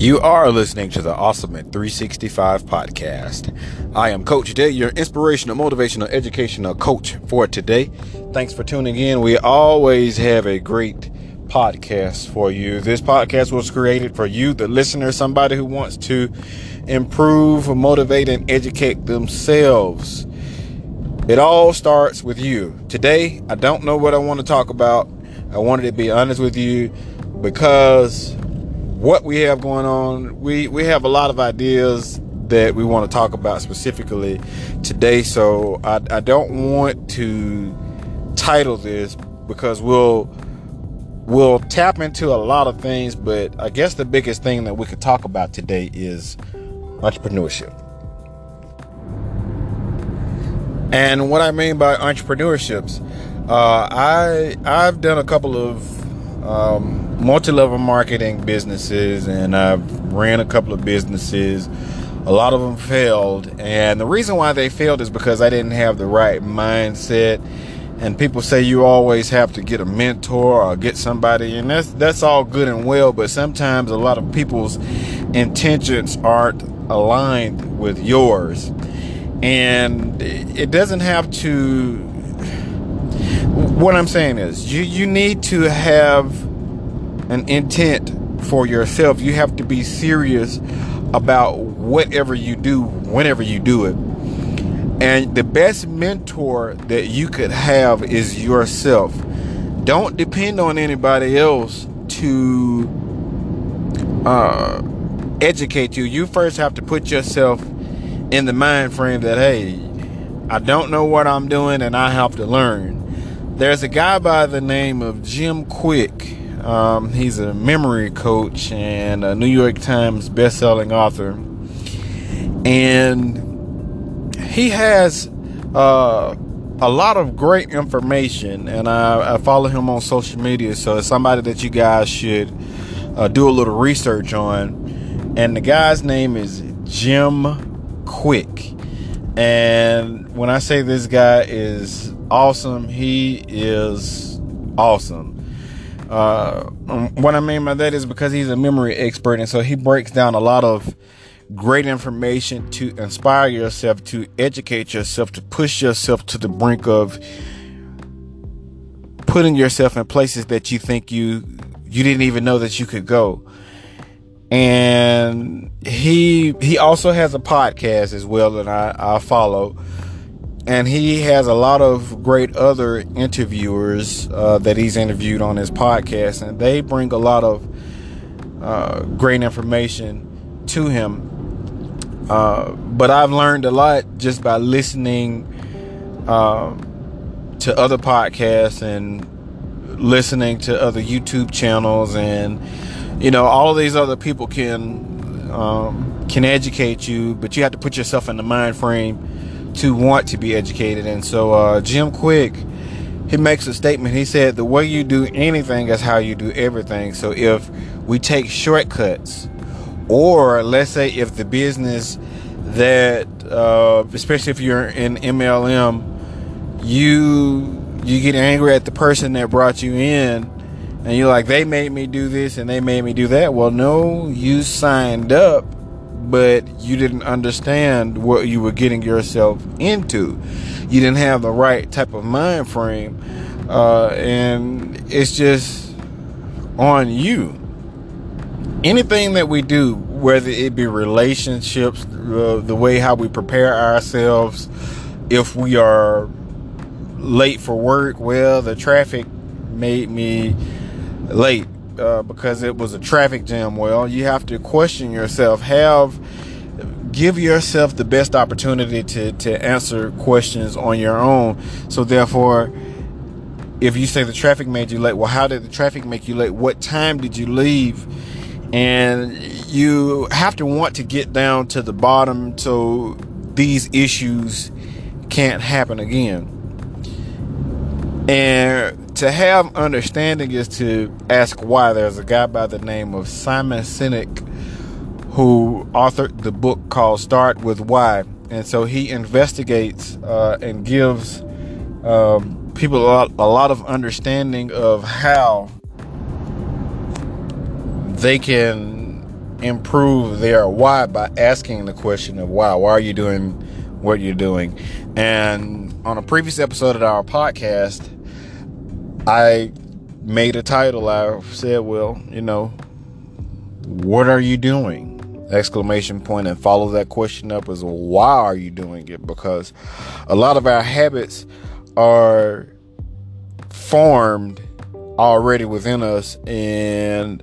You are listening to the Awesome at 365 podcast. I am Coach Day, your inspirational, motivational, educational coach for today. Thanks for tuning in. We always have a great podcast for you. This podcast was created for you, the listener, somebody who wants to improve, motivate, and educate themselves. It all starts with you. Today, I don't know what I want to talk about. I wanted to be honest with you because what we have going on. We we have a lot of ideas that we want to talk about specifically today. So I, I don't want to title this because we'll we'll tap into a lot of things, but I guess the biggest thing that we could talk about today is entrepreneurship. And what I mean by entrepreneurships, uh, I I've done a couple of um, multi-level marketing businesses and I've ran a couple of businesses. A lot of them failed, and the reason why they failed is because I didn't have the right mindset. And people say you always have to get a mentor or get somebody, and that's that's all good and well. But sometimes a lot of people's intentions aren't aligned with yours, and it doesn't have to what I'm saying is you you need to have an intent for yourself. You have to be serious about whatever you do whenever you do it. And the best mentor that you could have is yourself. Don't depend on anybody else to uh, educate you. You first have to put yourself in the mind frame that, hey, I don't know what I'm doing and I have to learn. There's a guy by the name of Jim Kwik. Um, he's a memory coach and a New York Times best-selling author, and he has uh, a lot of great information. And I, I, follow him on social media, so it's somebody that you guys should uh, do a little research on. And the guy's name is Jim Kwik. And when I say this guy is awesome. He is awesome. Uh, what I mean by that is because he's a memory expert, and so he breaks down a lot of great information to inspire yourself, to educate yourself, to push yourself to the brink of putting yourself in places that you think you you didn't even know that you could go. And he he also has a podcast as well that I, I follow and he has a lot of great other interviewers uh, that he's interviewed on his podcast, and they bring a lot of uh, great information to him. Uh, but I've learned a lot just by listening um, to other podcasts and listening to other YouTube channels, and you know, all these other people can um, can educate you, but you have to put yourself in the mind frame to want to be educated. And so uh, Jim Kwik, he makes a statement. He said, "The way you do anything is how you do everything." So if we take shortcuts, or let's say if the business that, uh, especially if you're in MLM, you you get angry at the person that brought you in, and you're like, they made me do this and they made me do that. Well, no, you signed up but you didn't understand what you were getting yourself into. You didn't have the right type of mind frame, uh, and it's just on you. Anything that we do, whether it be relationships, uh, the way how we prepare ourselves, if we are late for work, well, the traffic made me late uh, because it was a traffic jam. Well, you have to question yourself. Have give yourself the best opportunity to to answer questions on your own. So therefore, if you say the traffic made you late, well, how did the traffic make you late? What time did you leave? And you have to want to get down to the bottom so these issues can't happen again. And to have understanding is to ask why. There's a guy by the name of Simon Sinek who authored the book called Start with Why. And so he investigates uh, and gives um, people a lot, a lot of understanding of how they can improve their why by asking the question of why. Why are you doing what you're doing? And on a previous episode of our podcast, I made a title. I said, well, you know, what are you doing? Exclamation point and follow that question up as why are you doing it? Because a lot of our habits are formed already within us and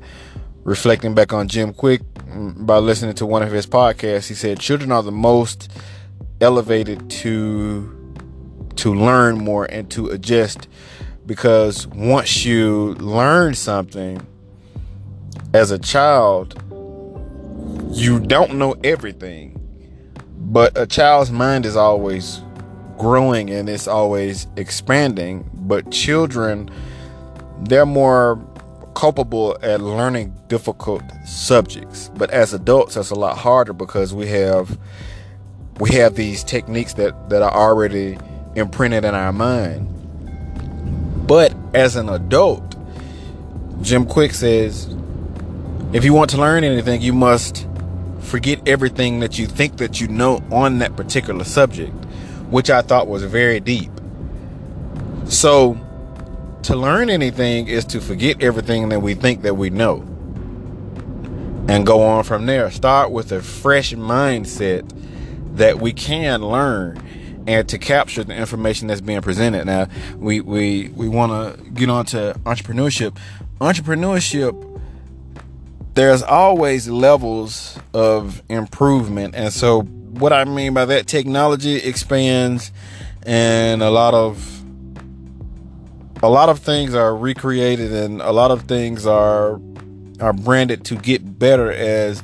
reflecting back on Jim Kwik mm, by listening to one of his podcasts, he said children are the most elevated to to learn more and to adjust because once you learn something as a child, you don't know everything. But a child's mind is always growing and it's always expanding. But children, they're more culpable at learning difficult subjects. But as adults, that's a lot harder because we have we have these techniques that, that are already imprinted in our mind. But as an adult, Jim Kwik says, if you want to learn anything, you must forget everything that you think that you know on that particular subject, which I thought was very deep. So, to learn anything is to forget everything that we think that we know and go on from there. Start with a fresh mindset that we can learn and to capture the information that's being presented. Now, we we we want to get on to entrepreneurship. Entrepreneurship there's always levels of improvement. And so what I mean by that technology expands and a lot of a lot of things are recreated and a lot of things are are branded to get better as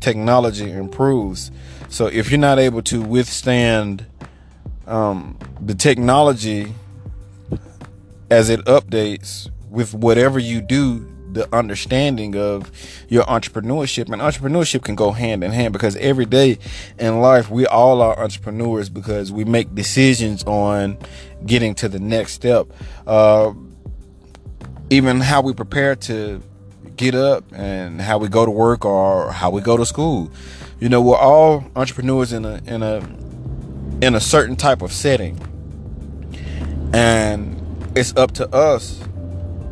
technology improves. So if you're not able to withstand um, the technology as it updates with whatever you do, the understanding of your entrepreneurship and entrepreneurship can go hand in hand because every day in life we all are entrepreneurs because we make decisions on getting to the next step. Uh, even how we prepare to get up and how we go to work or how we go to school. You know, we're all entrepreneurs in a in a in a certain type of setting. And it's up to us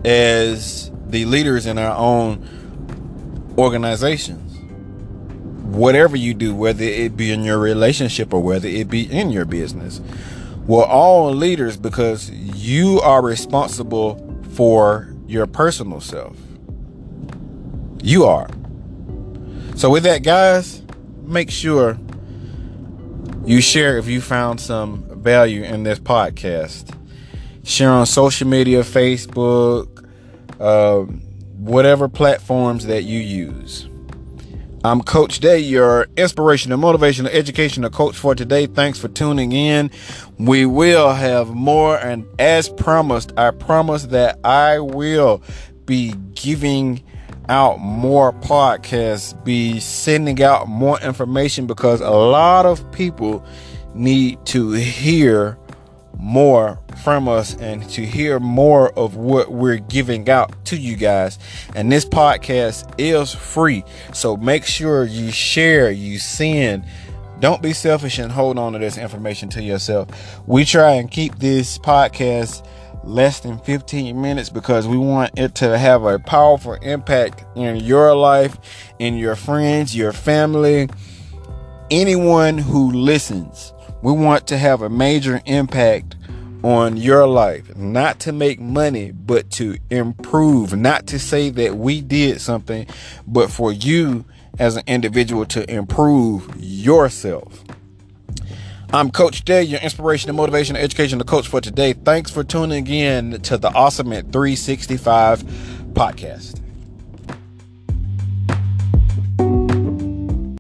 as the leaders in our own organizations. Whatever you do, whether it be in your relationship or whether it be in your business, we're all leaders because you are responsible for your personal self. You are. So, with that, guys, make sure you share if you found some value in this podcast. Share on social media, Facebook, uh, whatever platforms that you use. I'm Coach Day, your inspirational, motivational, educational coach for today. Thanks for tuning in. We will have more, and as promised, I promise that I will be giving out more podcasts, be sending out more information because a lot of people need to hear more from us and to hear more of what we're giving out to you guys. And this podcast is free. So make sure you share, you send. Don't be selfish and hold on to this information to yourself. We try and keep this podcast less than 15 minutes because we want it to have a powerful impact in your life, in your friends, your family, anyone who listens. We want to have a major impact on your life, not to make money, but to improve, not to say that we did something, but for you as an individual to improve yourself. I'm Coach Day, your inspiration and motivation and educational coach for today. Thanks for tuning in to the Awesome at 365 podcast.